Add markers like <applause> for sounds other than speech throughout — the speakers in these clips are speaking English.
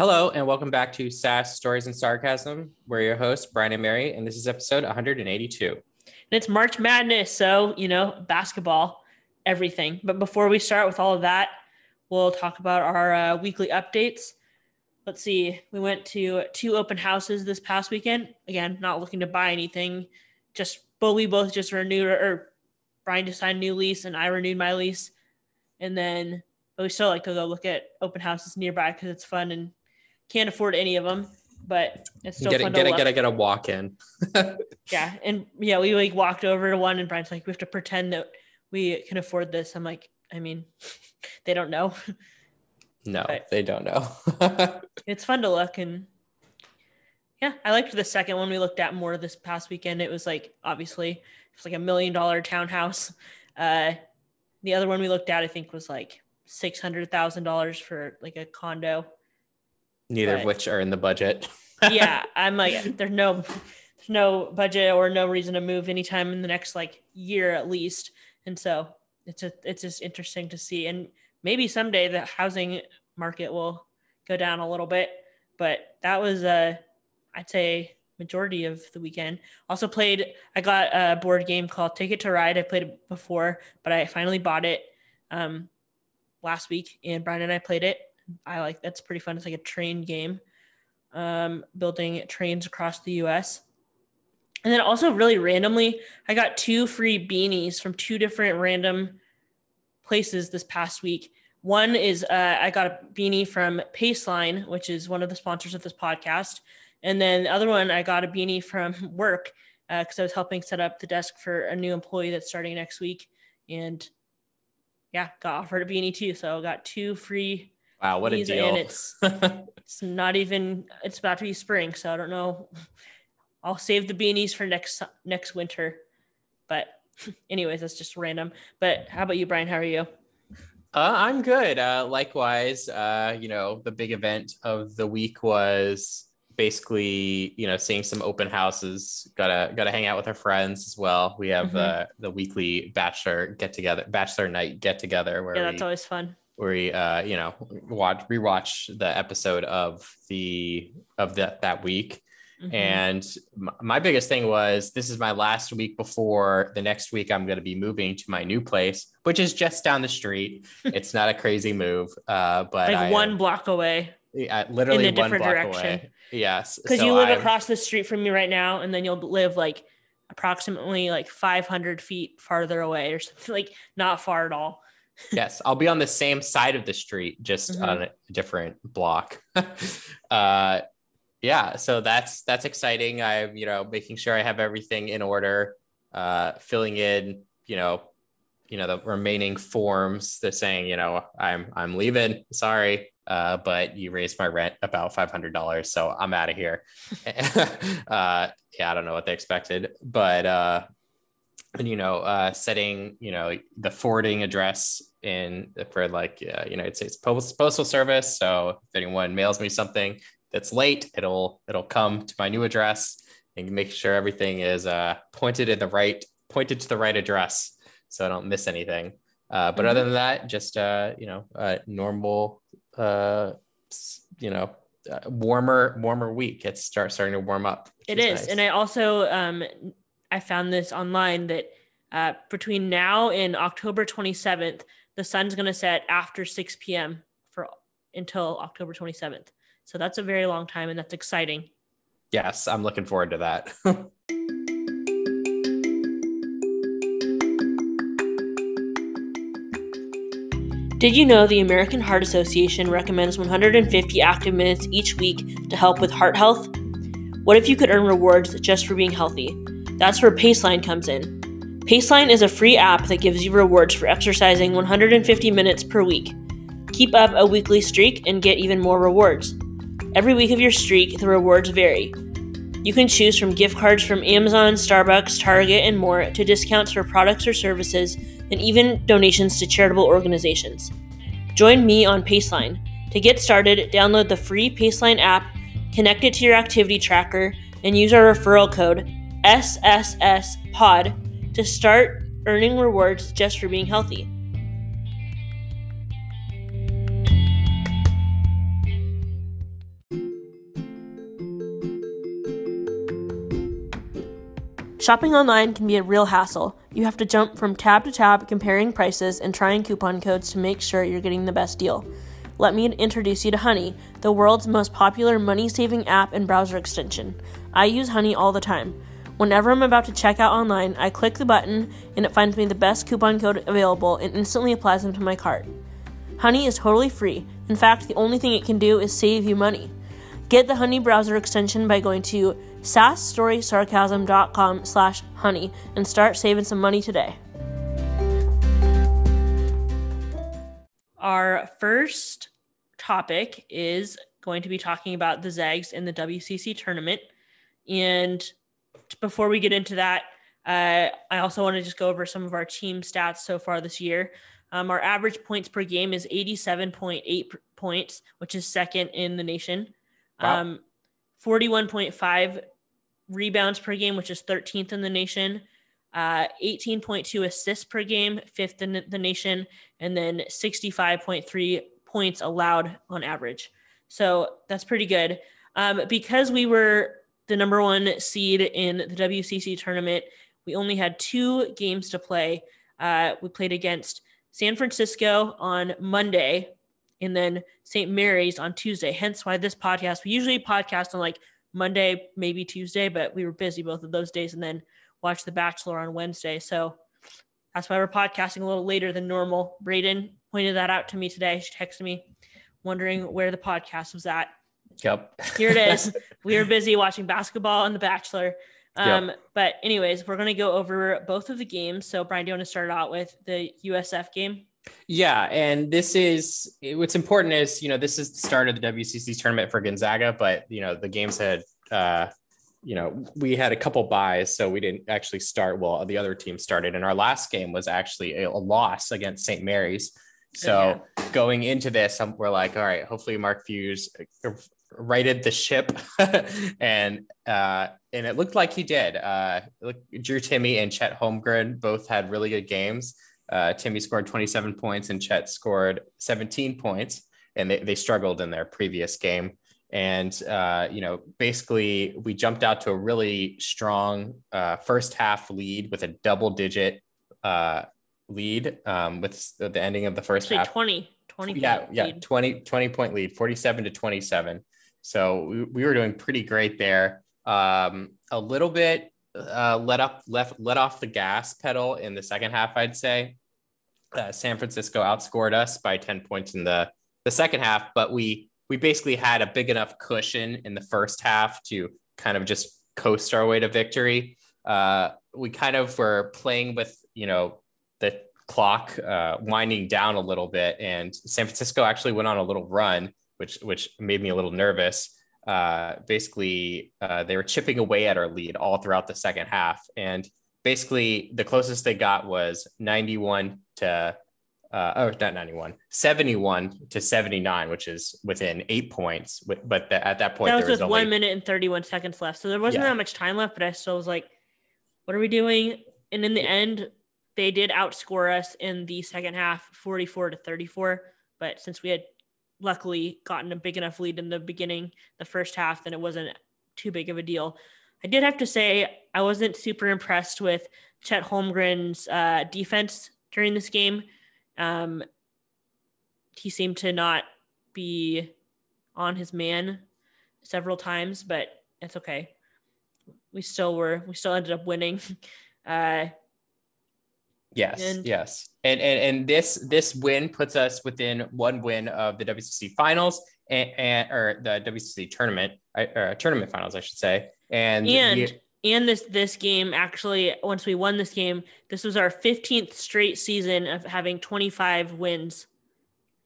Hello, and welcome back to Sass Stories and Sarcasm. We're your hosts, Brian and Mary, and this is episode 182. And it's March Madness, so, you know, basketball, everything. But before we start with all of that, we'll talk about our uh, weekly updates. Let's see, we went to two open houses this past weekend. Again, not looking to buy anything, just, but we both just renewed, or Brian just signed a new lease, and I renewed my lease. And then, but we still like to go look at open houses nearby because it's fun and can't afford any of them, but it's still Get fun a, get to a, get a, get a walk in. <laughs> Yeah, and yeah, we like walked over to one, and Brian's like, "We have to pretend that we can afford this." I'm like, "I mean, <laughs> they don't know." no, Right. they don't know. <laughs> it's fun to look, and yeah, I liked the second one we looked at more this past weekend. It was like obviously it's like a million dollar townhouse. Uh, the other one we looked at, I think, was like six hundred thousand dollars for like a condo. Neither of which are in the budget. <laughs> yeah, I'm like, there's no, there's no budget or no reason to move anytime in the next like year at least, and so it's a, it's just interesting to see, and maybe someday the housing market will go down a little bit, but that was uh, I'd say majority of the weekend. Also played, I got a board game called Ticket to Ride. I played it before, but I finally bought it um last week, and Brian and I played it. I like that's pretty fun. It's like a train game um, building trains across the US. And then also, really randomly, I got two free beanies from two different random places this past week. One is uh, I got a beanie from Paceline, which is one of the sponsors of this podcast. And then the other one, I got a beanie from <laughs> work because I was helping set up the desk for a new employee that's starting next week. And yeah, got offered a beanie too. So I got two free wow, what a beanies, deal. And it's <laughs> it's not even it's about to be spring so i don't know i'll save the beanies for next next winter but anyways that's just random but how about you brian how are you Uh, I'm good. Uh, likewise, uh, you know, the big event of the week was basically, you know, seeing some open houses. Gotta gotta hang out with our friends as well. We have Mhm. uh, the weekly bachelor get together, bachelor night get together where yeah we that's always fun where we uh, you know watch rewatch the episode of the of that that week. Mhm. And my biggest thing was this is my last week before the next week I'm going to be moving to my new place, which is just down the street. <laughs> it's not a crazy move, uh, but like I, one block away yeah, literally in a one different block direction. away. Yes, because so you live I'm- across the street from me right now and then you'll live like approximately like 500 feet farther away or something <laughs> like not far at all yes, I'll be on the same side of the street, just Mhm. on a different block. <laughs> uh, yeah, so that's that's exciting. I'm you know making sure I have everything in order, uh, filling in you know you know the remaining forms. They're saying you know I'm I'm leaving. Sorry. Uh, but you raised my rent about five hundred dollars, so I'm out of here. <laughs> <laughs> uh, yeah, I don't know what they expected, but uh, and you know uh, setting you know the forwarding address in for like uh, United States Postal Service. So if anyone mails me something that's late, it'll it'll come to my new address and make sure everything is uh, pointed in the right pointed to the right address, so I don't miss anything. Uh, but Mhm. other than that, just uh, you know, uh, normal, uh, you know, uh, warmer warmer week. It's start starting to warm up. It is, nice. and I also um, I found this online that uh, between now and October 27th, the sun's going to set after 6 p.m. for until October 27th. So that's a very long time, and that's exciting. yes, I'm looking forward to that. <laughs> Did you know the American Heart Association recommends 150 active minutes each week to help with heart health? What if you could earn rewards just for being healthy? That's where Paceline comes in. Paceline is a free app that gives you rewards for exercising 150 minutes per week. Keep up a weekly streak and get even more rewards. Every week of your streak, the rewards vary. You can choose from gift cards from Amazon, Starbucks, Target, and more to discounts for products or services, and even donations to charitable organizations. Join me on Paceline. To get started, download the free Paceline app, connect it to your activity tracker, and use our referral code SSSPOD to start earning rewards just for being healthy. Shopping online can be a real hassle. You have to jump from tab to tab, comparing prices and trying coupon codes to make sure you're getting the best deal. Let me introduce you to Honey, the world's most popular money saving app and browser extension. I use Honey all the time. Whenever I'm about to check out online, I click the button and it finds me the best coupon code available and instantly applies them to my cart. Honey is totally free. In fact, the only thing it can do is save you money. Get the Honey browser extension by going to sassstorysarcasm.com slash honey and start saving some money today. Our first topic is going to be talking about the Zags in the WCC tournament. And before we get into that, uh, I also want to just go over some of our team stats so far this year. Um, our average points per game is 87.8 points, which is second in the nation. Wow. Um, 41.5 rebounds per game, which is 13th in the nation. Uh, 18.2 assists per game, fifth in the nation, and then 65.3 points allowed on average. So that's pretty good. Um, because we were the number one seed in the WCC tournament, we only had two games to play. Uh, we played against San Francisco on Monday and then St. Mary's on Tuesday. Hence why this podcast, we usually podcast on like Monday, maybe Tuesday, but we were busy both of those days and then watched The Bachelor on Wednesday. So that's why we're podcasting a little later than normal. Braden pointed that out to me today. She texted me wondering where the podcast was at. Yep. Here it is. we <laughs> were busy watching basketball and The Bachelor. Um, yep. But, anyways, we're going to go over both of the games. So, Brian, do you want to start out with the USF game? Yeah, and this is what's important is you know this is the start of the WCC tournament for Gonzaga, but you know the games had uh, you know we had a couple buys, so we didn't actually start. Well, the other team started, and our last game was actually a, a loss against St. Mary's. So yeah. going into this, um, we're like, all right, hopefully Mark Few's uh, righted the ship, <laughs> and uh, and it looked like he did. Uh, Drew Timme and Chet Holmgren both had really good games. Uh, Timme scored 27 points and Chet scored 17 points, and they, they struggled in their previous game. And, uh, you know, basically, we jumped out to a really strong uh, first half lead with a double digit uh, lead um, with the ending of the first Actually, half. 20, 20 yeah, yeah, 20, 20 point lead, 47 to 27. So we, we were doing pretty great there. Um, a little bit uh, let up left let off the gas pedal in the second half, I'd say uh, San Francisco outscored us by 10 points in the, the second half, but we we basically had a big enough cushion in the first half to kind of just coast our way to victory. Uh, we kind of were playing with, you know, the clock uh, winding down a little bit, and San Francisco actually went on a little run, which which made me a little nervous. Uh, basically, uh, they were chipping away at our lead all throughout the second half, and basically the closest they got was 91 to uh, oh not 91 71 to 79 which is within eight points. But the, at that point that was with only... one minute and 31 seconds left. So there wasn't yeah. that much time left but i still was like what are we doing? And in the end they did outscore us in the second half 44 to 34 but since we had luckily gotten a big enough lead in the beginning the first half then it wasn't too big of a deal I did have to say I wasn't super impressed with Chet Holmgren's uh, defense during this game. Um, he seemed to not be on his man several times, but it's okay. We still were. We still ended up winning. <laughs> Uh, yes, and, yes, and, and and this this win puts us within one win of the WCC finals and, and or the WCC tournament, uh, tournament finals, I should say and and we, and this this game actually once we won this game, this was our 15th straight season of having 25 wins.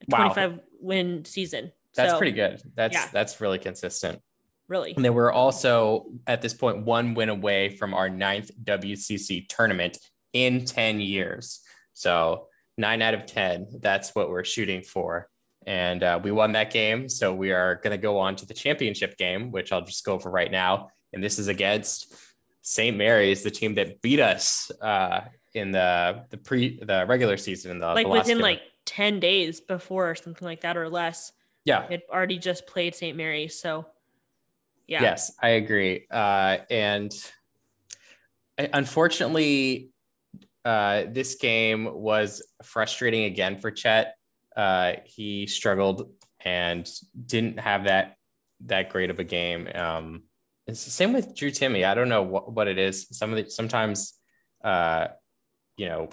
25 wow. win season. That's so, pretty good. That's yeah. that's really consistent. Really. And then we're also at this point one win away from our ninth WCC tournament in 10 years. So nine out of 10, that's what we're shooting for. And uh, we won that game. So we are going to go on to the championship game, which I'll just go over right now and this is against St. Mary's, the team that beat us uh, in the the pre the regular season in the like the within like ten days before or something like that or less. Yeah, it already just played St. Mary's, so yeah. Yes, I agree. Uh, and unfortunately, uh, this game was frustrating again for Chet. Uh, he struggled and didn't have that that great of a game. Um, it's the same with Drew Timme. I don't know what, what it is. Some of the sometimes, uh, you know,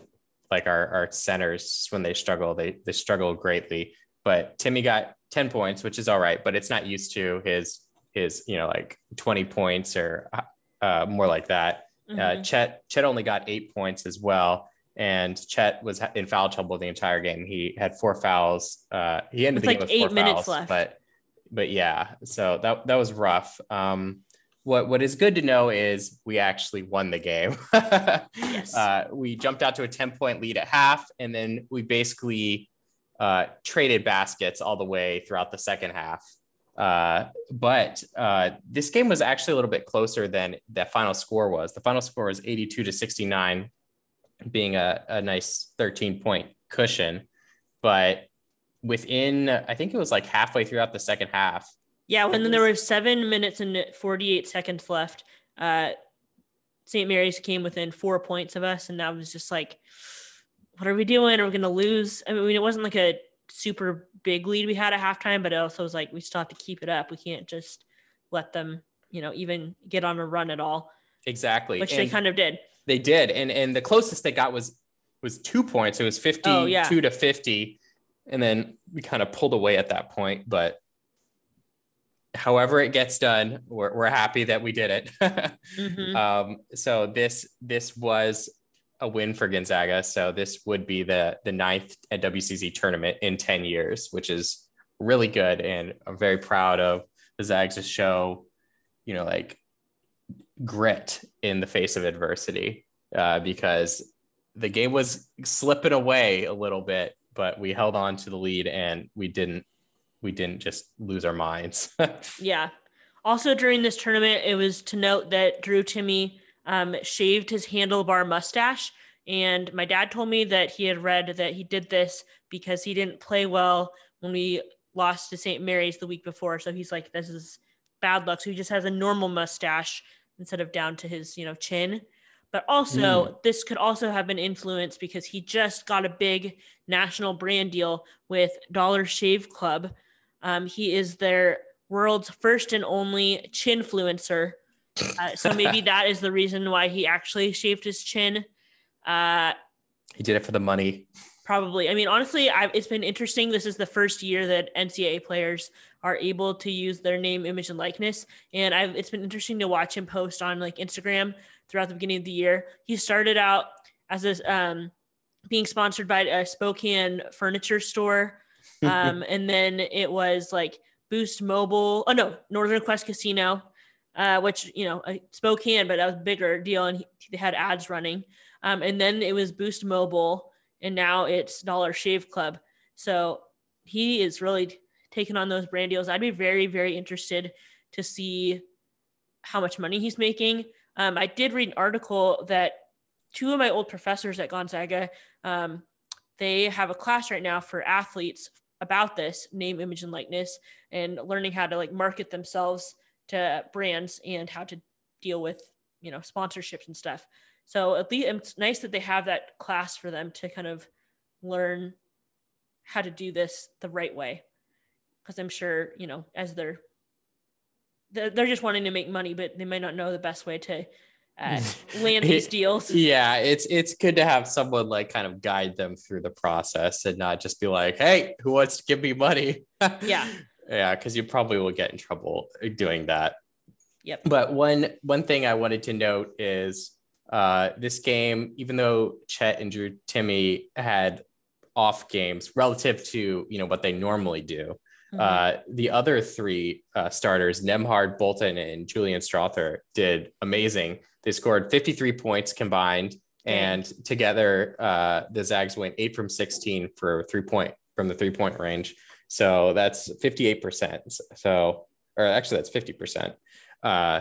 like our, our centers when they struggle, they they struggle greatly. But Timme got 10 points, which is all right, but it's not used to his his, you know, like 20 points or uh, more like that. Uh, mm-hmm. Uh, Chet Chet only got eight points as well, and Chet was in foul trouble the entire game. He had four fouls. Uh, he ended with the like game with eight four minutes fouls, left. but but yeah, so that that was rough. Um, what what is good to know is we actually won the game. <laughs> yes. Uh, we jumped out to a 10 point lead at half, and then we basically uh, traded baskets all the way throughout the second half. Uh, but uh, this game was actually a little bit closer than the final score was. The final score was 82 to 69, being a, a nice 13 point cushion. But within, I think it was like halfway throughout the second half, yeah, when there were seven minutes and 48 seconds left, uh, St. Mary's came within four points of us. And I was just like, what are we doing? Are we going to lose? I mean, it wasn't like a super big lead we had at halftime, but it also was like, we still have to keep it up. We can't just let them, you know, even get on a run at all. Exactly. Which and they kind of did. They did. And, and the closest they got was, was two points. It was 52 oh, yeah. to 50. And then we kind of pulled away at that point, but however it gets done, we're, we're happy that we did it. <laughs> mm-hmm. um, so this this was a win for Gonzaga. So this would be the the ninth at WCC tournament in 10 years, which is really good. And I'm very proud of the Zags to show, you know, like grit in the face of adversity uh, because the game was slipping away a little bit, but we held on to the lead and we didn't we didn't just lose our minds. <laughs> yeah. Also during this tournament, it was to note that Drew Timme um, shaved his handlebar mustache. And my dad told me that he had read that he did this because he didn't play well when we lost to St. Mary's the week before. So he's like, this is bad luck. So he just has a normal mustache instead of down to his, you know, chin. But also, mm. this could also have been influenced because he just got a big national brand deal with Dollar Shave Club, um, he is their world's first and only chinfluencer. Uh, so maybe <laughs> that is the reason why he actually shaved his chin. Uh, he did it for the money. Probably. I mean, honestly, I've, it's been interesting. This is the first year that NCAA players are able to use their name, image, and likeness, and I've it's been interesting to watch him post on like Instagram throughout the beginning of the year. He started out as this um, being sponsored by a Spokane furniture store <laughs> um, and then it was like Boost Mobile. Oh no, Northern Quest Casino, uh, which you know Spokane, but that was bigger deal, and he, they had ads running. Um, and then it was Boost Mobile, and now it's Dollar Shave Club. So he is really taking on those brand deals. I'd be very, very interested to see how much money he's making. Um, I did read an article that two of my old professors at Gonzaga, um, they have a class right now for athletes about this name, image, and likeness, and learning how to like market themselves to brands and how to deal with you know sponsorships and stuff. So at least it's nice that they have that class for them to kind of learn how to do this the right way, because I'm sure you know as they're they're just wanting to make money, but they might not know the best way to uh, <laughs> land these deals. Yeah, it's it's good to have someone like kind of guide them through the process and not just be like, "Hey, who wants to give me money?" yeah, <laughs> yeah, because you probably will get in trouble doing that. Yep. But one one thing I wanted to note is uh, this game, even though Chet and Drew Timme had off games relative to you know what they normally do. Mm-hmm. Uh, the other three uh, starters, Nembhard, Bolton, and Julian Strawther, did amazing. They scored 53 points combined, and together uh, the Zags went eight from 16 for three point from the three point range. So that's 58%. So, or actually, that's 50%. Uh,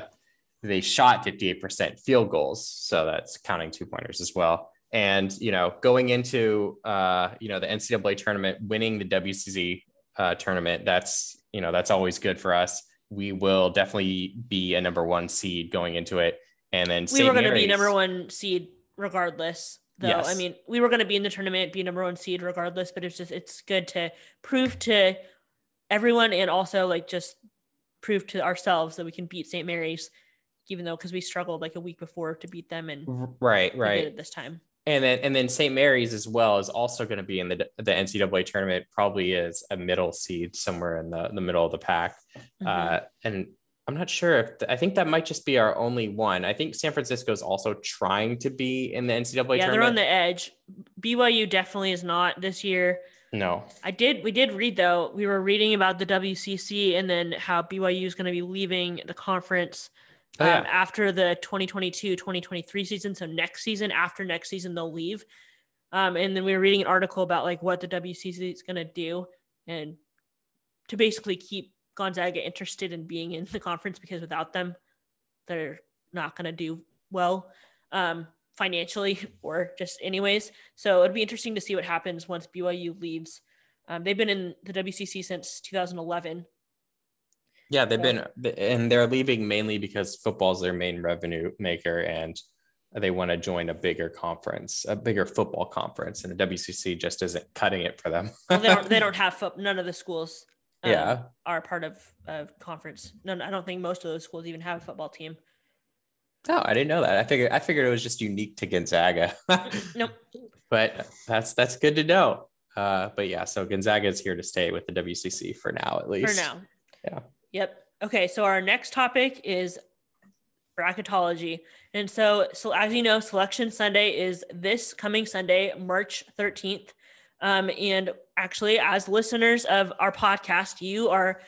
they shot 58% field goals. So that's counting two pointers as well. And, you know, going into, uh, you know, the NCAA tournament, winning the WCC uh, tournament, that's, you know, that's always good for us. We will definitely be a number one seed going into it and then we St. were going to be number one seed regardless. Though I mean, we were going to be in the tournament, be number one seed regardless. But it's just it's good to prove to everyone and also like just prove to ourselves that we can beat St. Mary's, even though because we struggled like a week before to beat them and Right, right. it this time. And then and then St. Mary's as well is also going to be in the the NCAA tournament. Probably is a middle seed somewhere in the the middle of the pack. Mhm. Uh, and I'm not sure if I think that might just be our only one. I think San Francisco is also trying to be in the NCAA yeah, tournament. they're on the edge. BYU definitely is not this year. no. I did. We did read though. We were reading about the WCC and then how BYU is going to be leaving the conference Oh, um, after the 2022-2023 season. So next season, after next season, they'll leave. Um, and then we were reading an article about like what the WCC is going to do and to basically keep Gonzaga interested in being in the conference because without them, they're not going to do well um, financially <laughs> or just anyways. So it'd be interesting to see what happens once BYU leaves. Um, they've been in the WCC since 2011. Yeah, they've So- been, and they're leaving mainly because football is their main revenue maker, and they want to join a bigger conference, a bigger football conference, and the WCC just isn't cutting it for them. Well, they don't. They <laughs> don't have. None of the schools. Um, yeah, are part of of conference. No, I don't think most of those schools even have a football team. oh, I didn't know that. I figured, I figured it was just unique to Gonzaga. <laughs> Nope. but that's that's good to know. Uh, but yeah, so Gonzaga is here to stay with the WCC for now, at least. For now. Yeah. Yep. Okay. So our next topic is bracketology. And so, so as you know, Selection Sunday is this coming Sunday, March 13th. Um, and actually, as listeners of our podcast, you are,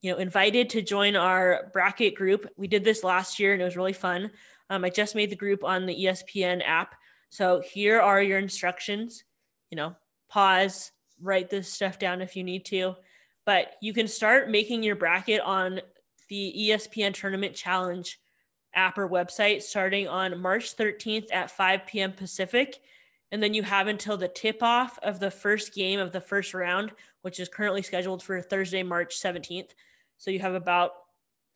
you know, invited to join our bracket group. We did this last year and it was really fun. Um, I just made the group on the ESPN app. So here are your instructions. You know, pause, write this stuff down if you need to. But you can start making your bracket on the ESPN Tournament Challenge app or website starting on March 13th at 5 p.m. Pacific. And then you have until the tip off of the first game of the first round, which is currently scheduled for Thursday, March 17th. So you have about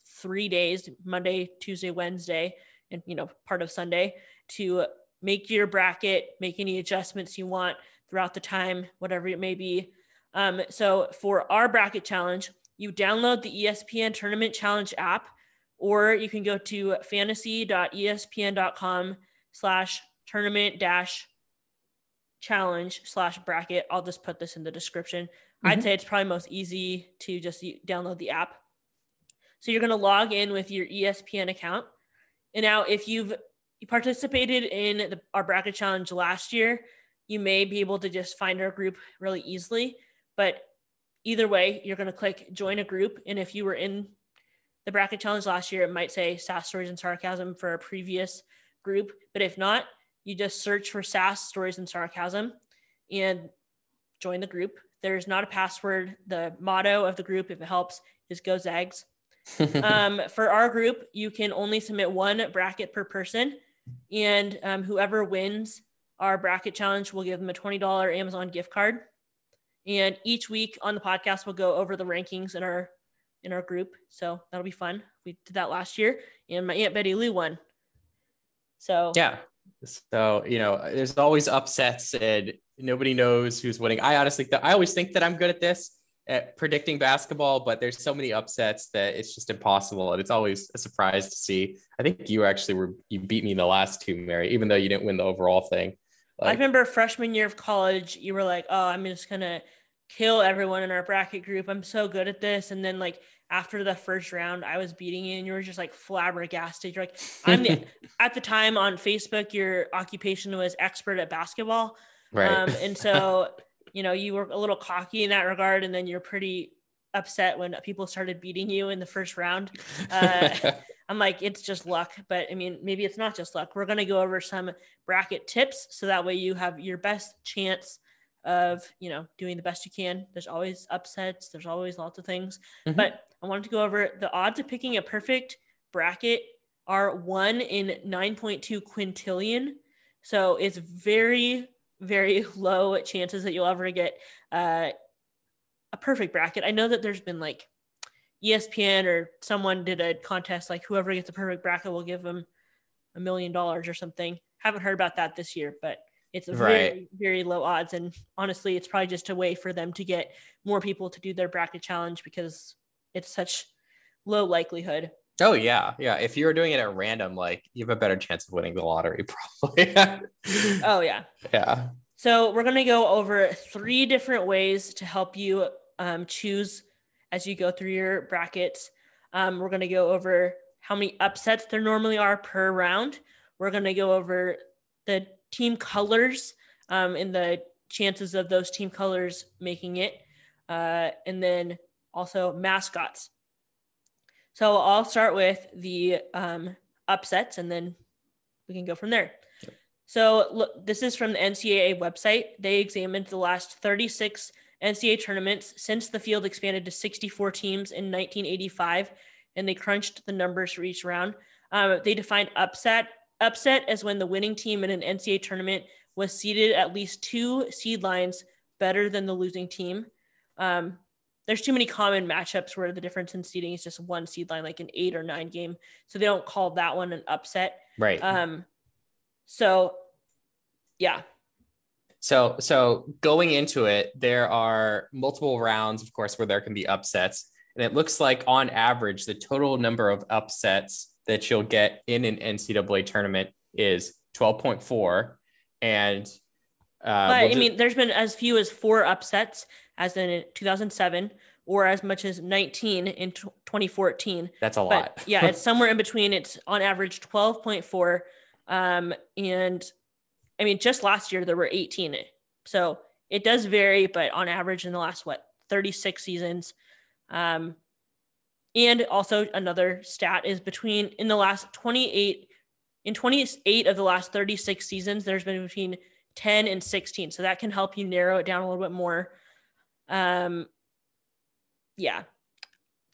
three days Monday, Tuesday, Wednesday, and you know, part of Sunday to make your bracket, make any adjustments you want throughout the time, whatever it may be. Um, so for our bracket challenge, you download the ESPN Tournament Challenge app, or you can go to fantasy.espn.com slash tournament dash challenge slash bracket. I'll just put this in the description. I'd Mhm. say it's probably most easy to just download the app. So you're going to log in with your ESPN account. And now if you've you participated in the, our bracket challenge last year, you may be able to just find our group really easily. But either way, you're going to click join a group. And if you were in the bracket challenge last year, it might say Sass Stories and Sarcasm for a previous group. But if not, you just search for Sass Stories and Sarcasm and join the group. There's not a password. The motto of the group, if it helps, is Go Zags. <laughs> um, for our group, you can only submit one bracket per person, and um, whoever wins our bracket challenge will give them a $20 Amazon gift card. And each week on the podcast, we'll go over the rankings in our in our group. So that'll be fun. We did that last year, and my aunt Betty Lou won. So yeah. So you know, there's always upsets, and nobody knows who's winning. I honestly, th- I always think that I'm good at this at predicting basketball, but there's so many upsets that it's just impossible, and it's always a surprise to see. I think you actually were you beat me in the last two, Mary, even though you didn't win the overall thing. I remember freshman year of college, you were like, "Oh, I'm just gonna kill everyone in our bracket group. I'm so good at this." And then like after the first round, I was beating you, and you were just like flabbergasted. You're like, "I'm the." <laughs> at the time on Facebook, your occupation was expert at basketball, right. um, and so <laughs> you know you were a little cocky in that regard, and then you're pretty upset when people started beating you in the first round. uh, <laughs> I'm like, it's just luck, but I mean, maybe it's not just luck. We're going to go over some bracket tips so that way you have your best chance of, you know, doing the best you can. There's always upsets, there's always lots of things, Mhm. but I wanted to go over the odds of picking a perfect bracket are 1 in 9.2 quintillion. So it's very very <laughs> low chances that you'll ever get uh, a perfect bracket. I know that there's been like ESPN or someone did a contest like whoever gets the perfect bracket will give them a million dollars or something. Haven't heard about that this year, but it's a very, very low odds. And honestly, it's probably just a way for them to get more people to do their bracket challenge because it's such low likelihood. Oh yeah, yeah. If you're doing it at random, like you have a better chance of winning the lottery, <laughs> probably. Oh, yeah. yeah. So we're going to go over three different ways to help you um, choose as you go through your brackets. Um, we're going to go over how many upsets there normally are per round. We're going to go over the team colors um, and the chances of those team colors making it, uh, and then also mascots. So I'll start with the um, upsets, and then we can go from there. So look, this is from the NCAA website. They examined the last 36 NCAA tournaments since the field expanded to 64 teams in 1985, and they crunched the numbers for each round. Um, they defined upset upset as when the winning team in an NCAA tournament was seeded at least two seed lines better than the losing team. Um, there's too many common matchups where the difference in seeding is just one seed line, like an eight or nine game. So they don't call that one an upset. Right. Um, so yeah, So, so going into it, there are multiple rounds, of course, where there can be upsets, and it looks like on average, the total number of upsets that you'll get in an NCAA tournament is twelve point four, and uh, but we'll I mean, there's been as few as four upsets as in 2007, or as much as 19 in tw 2014. that's a But lot. <laughs> yeah, it's somewhere in between. It's on average 12.4. Um, and I mean, just last year there were 18. So it does vary, but on average in the last what 36 seasons. Um, and also another stat is between in the last 28 in 28 of the last 36 seasons, there's been between 10 and 16. So that can help you narrow it down a little bit more. Um, yeah.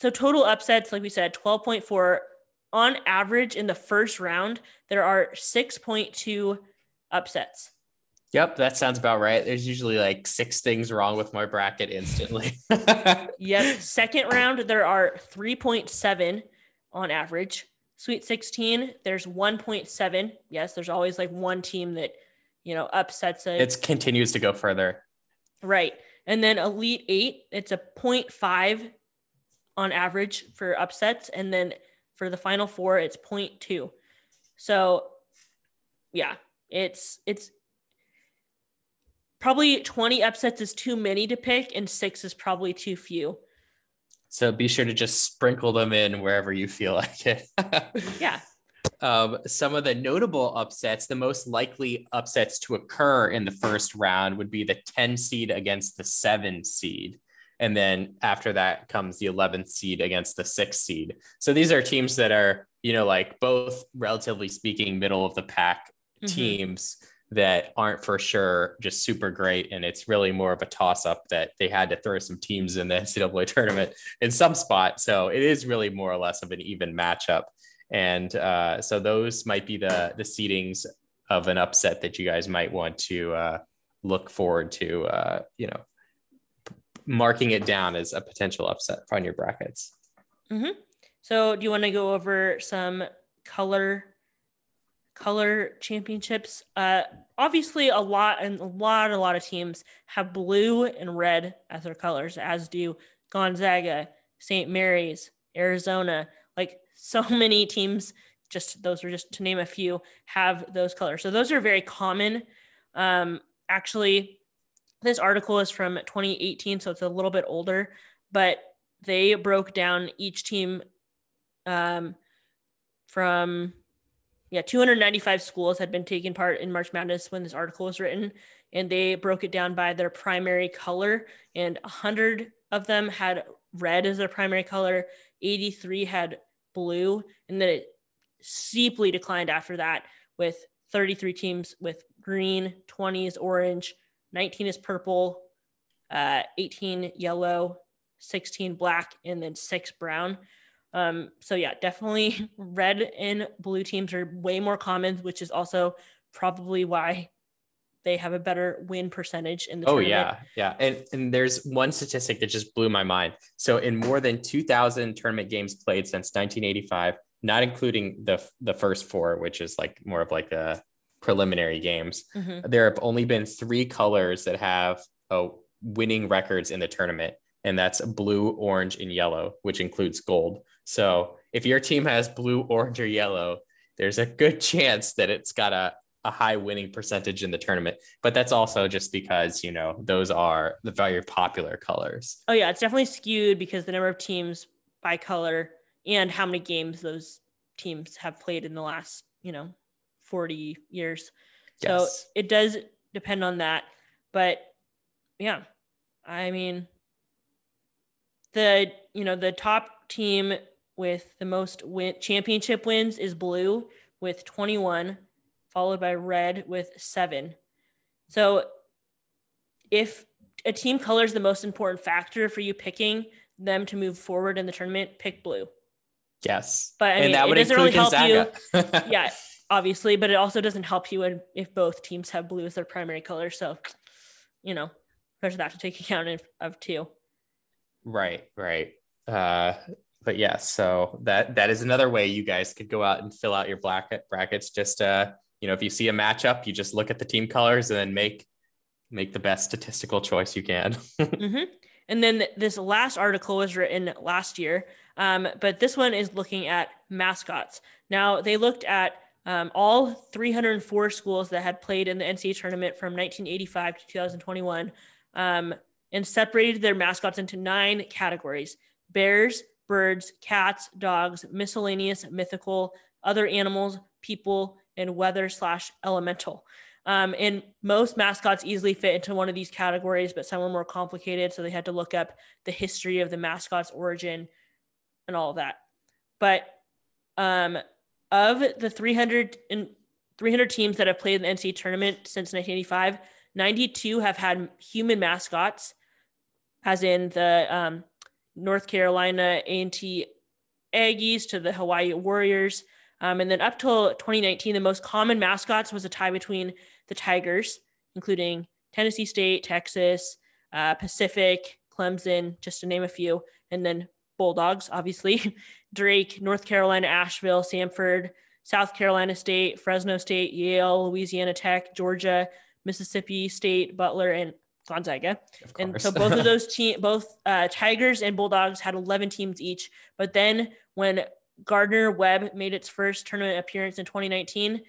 So total upsets, like we said, 12.4 on average in the first round, there are 6.2 upsets. Yep, that sounds about right. There's usually like six things wrong with my bracket instantly. <laughs> Yep. Second round, there are 3.7 on average. Sweet 16, there's 1.7. Yes, there's always like one team that, you know, upsets it. it continues to go further. Right. And then Elite Eight, it's a 0.5 on average for upsets. And then for the final four, it's 0.2. So yeah, it's it's probably 20 upsets is too many to pick, and six is probably too few. So be sure to just sprinkle them in wherever you feel like it. <laughs> Yeah. Um, some of the notable upsets, the most likely upsets to occur in the first round would be the 10 seed against the seven seed. And then after that comes the 11th seed against the sixth seed. So these are teams that are, you know, like both relatively speaking, middle of the pack Mhm. teams that aren't for sure just super great. And it's really more of a toss up that they had to throw some teams in the <laughs> NCAA tournament in some spot. So it is really more or less of an even matchup. And uh, so those might be the the seedings of an upset that you guys might want to uh, look forward to, uh, you know, marking it down as a potential upset on your brackets. So do you want to go over some color color championships? Uh obviously a lot and a lot a lot of teams have blue and red as their colors, as do Gonzaga, St. Mary's, Arizona. So <laughs> many teams, just those are just to name a few, have those colors. So those are very common. Um actually this article is from 2018, so it's a little bit older, but they broke down each team um, from yeah 295 schools had been taking part in march madness when this article was written and they broke it down by their primary color and 100 of them had red as their primary color 83 had blue and then it steeply declined after that with 33 teams with green 20 is orange 19 is purple uh, 18 yellow 16 black and then six brown. Um, so yeah, definitely <laughs> red and blue teams are way more common, which is also probably why they have a better win percentage in the Oh tournament. yeah, yeah. And and there's one statistic that just blew my mind. So in more than 2,000 tournament games played since 1985, not including the the first four, which is like more of like the preliminary games. Mm-hmm. There have only been three colors that have oh, winning records in the tournament, and that's blue, orange, and yellow, which includes gold. So if your team has blue, orange, or yellow, there's a good <laughs> chance that it's got a a high winning percentage in the tournament. But that's also just because, you know, those are the very popular colors. Oh, yeah. It's definitely skewed because the number of teams by color and how many games those teams have played in the last, you know, 40 years. So yes. it does depend on that. But yeah, I mean, the, you know, the top team with the most win- championship wins is blue with 21 followed by red with seven. So if a team color is the most important factor for you picking them to move forward in the tournament, pick blue. Yes. But I mean, it doesn't really help you. <laughs> yeah, obviously, but it also doesn't help you if both teams have blue as their primary color. So, you know, there's that to take account of, too. Right, right. Uh, but yeah, so that that is another way you guys could go out and fill out your bracket brackets. Just uh, you know, if you see a matchup, you just look at the team colors and then make make the best statistical choice you can. <laughs> mm-hmm. And then this last article was written last year, um, but this one is looking at mascots. Now they looked at um, all 304 schools that had played in the NCAA tournament from 1985 to 2021, um, and separated their mascots into nine categories: bears, birds, cats, dogs, miscellaneous, mythical, other animals, people, and weather slash elemental. Um, and most mascots easily fit into one of these categories, but some were more complicated. So they had to look up the history of the mascot's origin and all of that. But um, of the 300 and 300 teams that have played in the NCAA tournament since 1985, 92 have had human mascots, as in the um, North Carolina A&T Aggies to the Hawaii Warriors, um, and then up till 2019, the most common mascots was a tie between the Tigers, including Tennessee State, Texas, uh, Pacific, Clemson, just to name a few, and then Bulldogs, obviously, <laughs> Drake, North Carolina, Asheville, Samford, South Carolina State, Fresno State, Yale, Louisiana Tech, Georgia, Mississippi State, Butler, and Gonzaga. And so both of <laughs> those team, both uh, Tigers and Bulldogs had 11 teams each. But then when Gardner Webb made its first tournament appearance in 2019.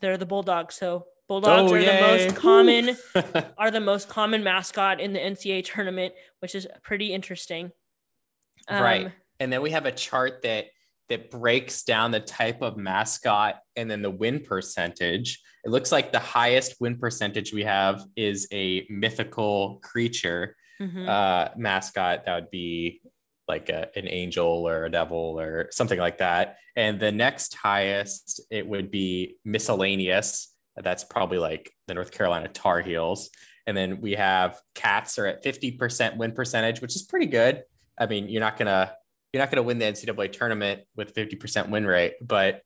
They're the Bulldogs. So Bulldogs oh, are yay. the most common <laughs> are the most common mascot in the NCAA tournament, which is pretty interesting. Um, right. And then we have a chart that that breaks down the type of mascot and then the win percentage. It looks like the highest win percentage we have is a mythical creature mm-hmm. uh, mascot. That would be like a, an angel or a devil or something like that. And the next highest, it would be miscellaneous. That's probably like the North Carolina Tar Heels. And then we have cats are at 50% win percentage, which is pretty good. I mean, you're not gonna you're not gonna win the NCAA tournament with 50% win rate, but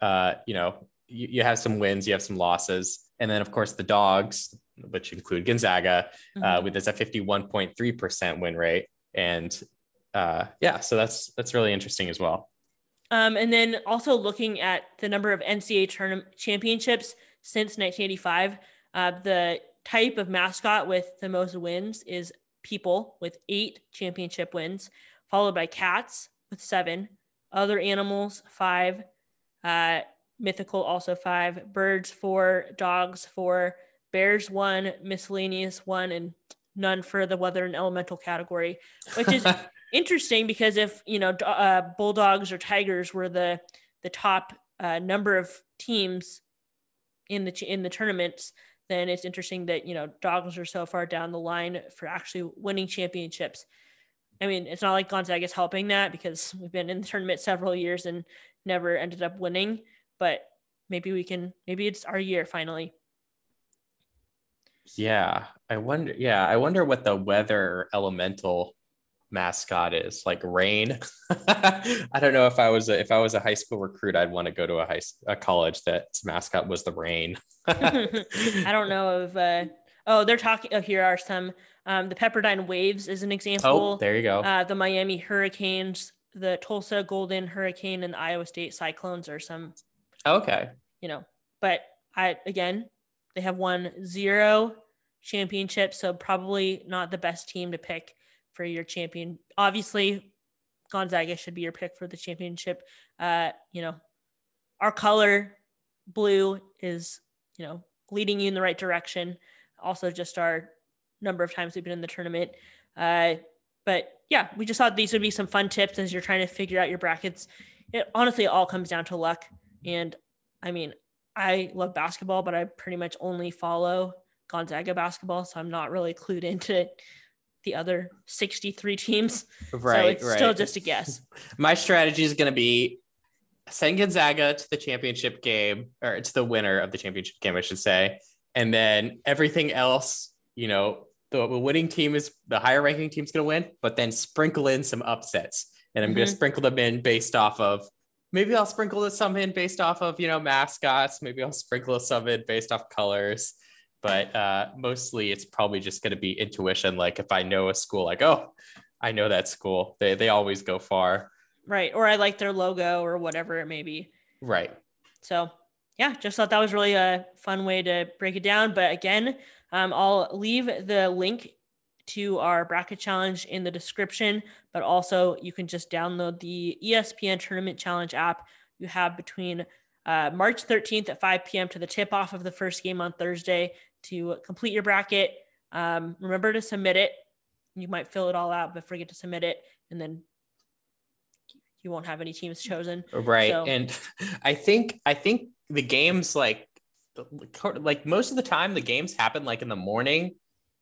uh, you know, you, you have some wins, you have some losses. And then of course the dogs, which include Gonzaga, uh, mm-hmm. uh, with this a 51.3% win rate. And uh, yeah, so that's that's really interesting as well. Um, and then also looking at the number of NCAA tournament championships since 1985, uh, the type of mascot with the most wins is people with eight championship wins, followed by cats with seven, other animals five, uh, mythical also five, birds four, dogs four, bears one, miscellaneous one, and none for the weather and elemental category, which is <laughs> interesting because if you know uh, bulldogs or tigers were the the top uh, number of teams in the in the tournaments then it's interesting that you know dogs are so far down the line for actually winning championships. I mean it's not like gonzaga is helping that because we've been in the tournament several years and never ended up winning but maybe we can maybe it's our year finally. Yeah i wonder yeah i wonder what the weather elemental mascot is like rain. <laughs> I don't know if i was a, if i was a high school recruit i'd want to go to a high a college that's mascot was the rain. <laughs> I don't know of uh oh they're talking oh here are some um the pepperdine waves is an example. Oh there you go. Uh the miami hurricanes the Tulsa Golden Hurricane and the Iowa State Cyclones are some Okay. you know, but I again, they have won zero championships, so probably not the best team to pick for your champion. Obviously, Gonzaga should be your pick for the championship. Uh, you know, our color blue is, you know, leading you in the right direction. Also, just our number of times we've been in the tournament. Uh, but yeah, we just thought these would be some fun tips as you're trying to figure out your brackets. It honestly all comes down to luck. And I mean, I love basketball, but I pretty much only follow Gonzaga basketball, so I'm not really clued into the other 63 teams. Right. so it's right. still just a guess. <laughs> My strategy is going to be send Gonzaga to the championship game or to the winner of the championship game, I should say. And then everything else, you know, the winning team is the higher ranking team's going to win, but then sprinkle in some upsets. And I'm going to mm-hmm. sprinkle them in based off of maybe I'll sprinkle some in based off of, you know, mascots. Maybe I'll sprinkle some in based off colors. But uh, mostly it's probably just going to be intuition. Like if I know a school, like, oh, I know that school, they, they always go far. Right. Or I like their logo or whatever it may be. Right. So yeah, just thought that was really a fun way to break it down. But again, um, I'll leave the link to our bracket challenge in the description, but also you can just download the ESPN Tournament Challenge app. You have between uh, March 13th at 5 p.m. to the tip off of the first game on Thursday to complete your bracket. Um, remember to submit it. You might fill it all out, but forget to submit it, and then you won't have any teams chosen. right So- and <laughs> i think i think the games like like most of the time the games happen like in the morning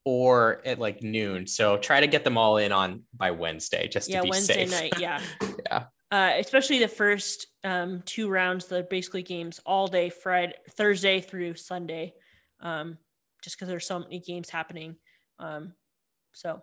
or at like noon so try to get them all in on by wednesday just yeah to be wednesday safe night yeah <laughs> Yeah. uh especially the first um two rounds they're basically games all day friday thursday through sunday um just because there's so many games happening. Um so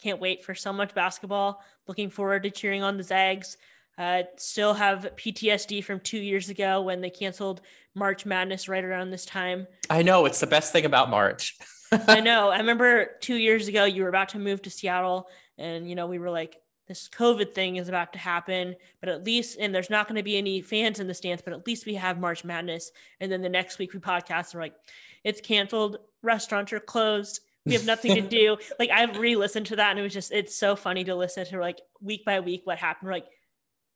can't wait for so much basketball. Looking forward to cheering on the zags. Uh still have ptsd from two years ago when they canceled march madness right around this time. I know it's the best thing about march. <laughs> I know. I remember two years ago you were about to move to Seattle, and you know we were like, this COVID thing is about to happen, but at least, and there's not going to be any fans in the stands, but at least we have March Madness. And then the next week we podcast and we're like, it's canceled. Restaurants are closed. We have nothing to <laughs> do. like I've re-listened to that, and it was just it's so funny to listen to like week by week what happened. We're like,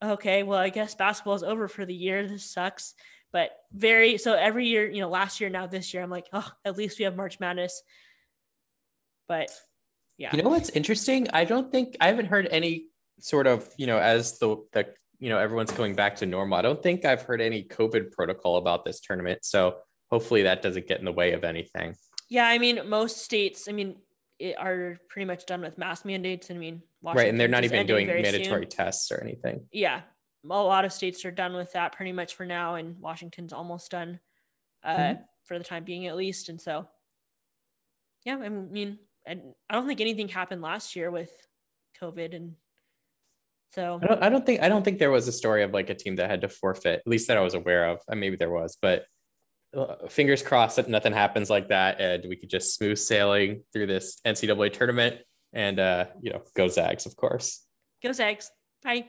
okay, well I guess basketball is over for the year. This sucks but very so every year you know last year now this year i'm like oh at least we have march madness but yeah. You know what's interesting? I don't think i haven't heard any sort of you know as the the you know everyone's going back to normal i don't think i've heard any covid protocol about this tournament. So hopefully that doesn't get in the way of anything. Yeah i mean most states i mean it are pretty much done with mask mandates. I mean right and they're not even doing mandatory soon. tests or anything. Yeah a lot of states are done with that pretty much for now and washington's almost done uh Mhm. for the time being at least and so yeah i mean I, I don't think anything happened last year with covid and so I don't, I don't think I don't think there was a story of like a team that had to forfeit, at least that I was aware of. And maybe there was, but uh, fingers crossed that nothing happens like that, and we could just smooth sailing through this NCAA tournament and uh, you know go Zags, of course. go zags bye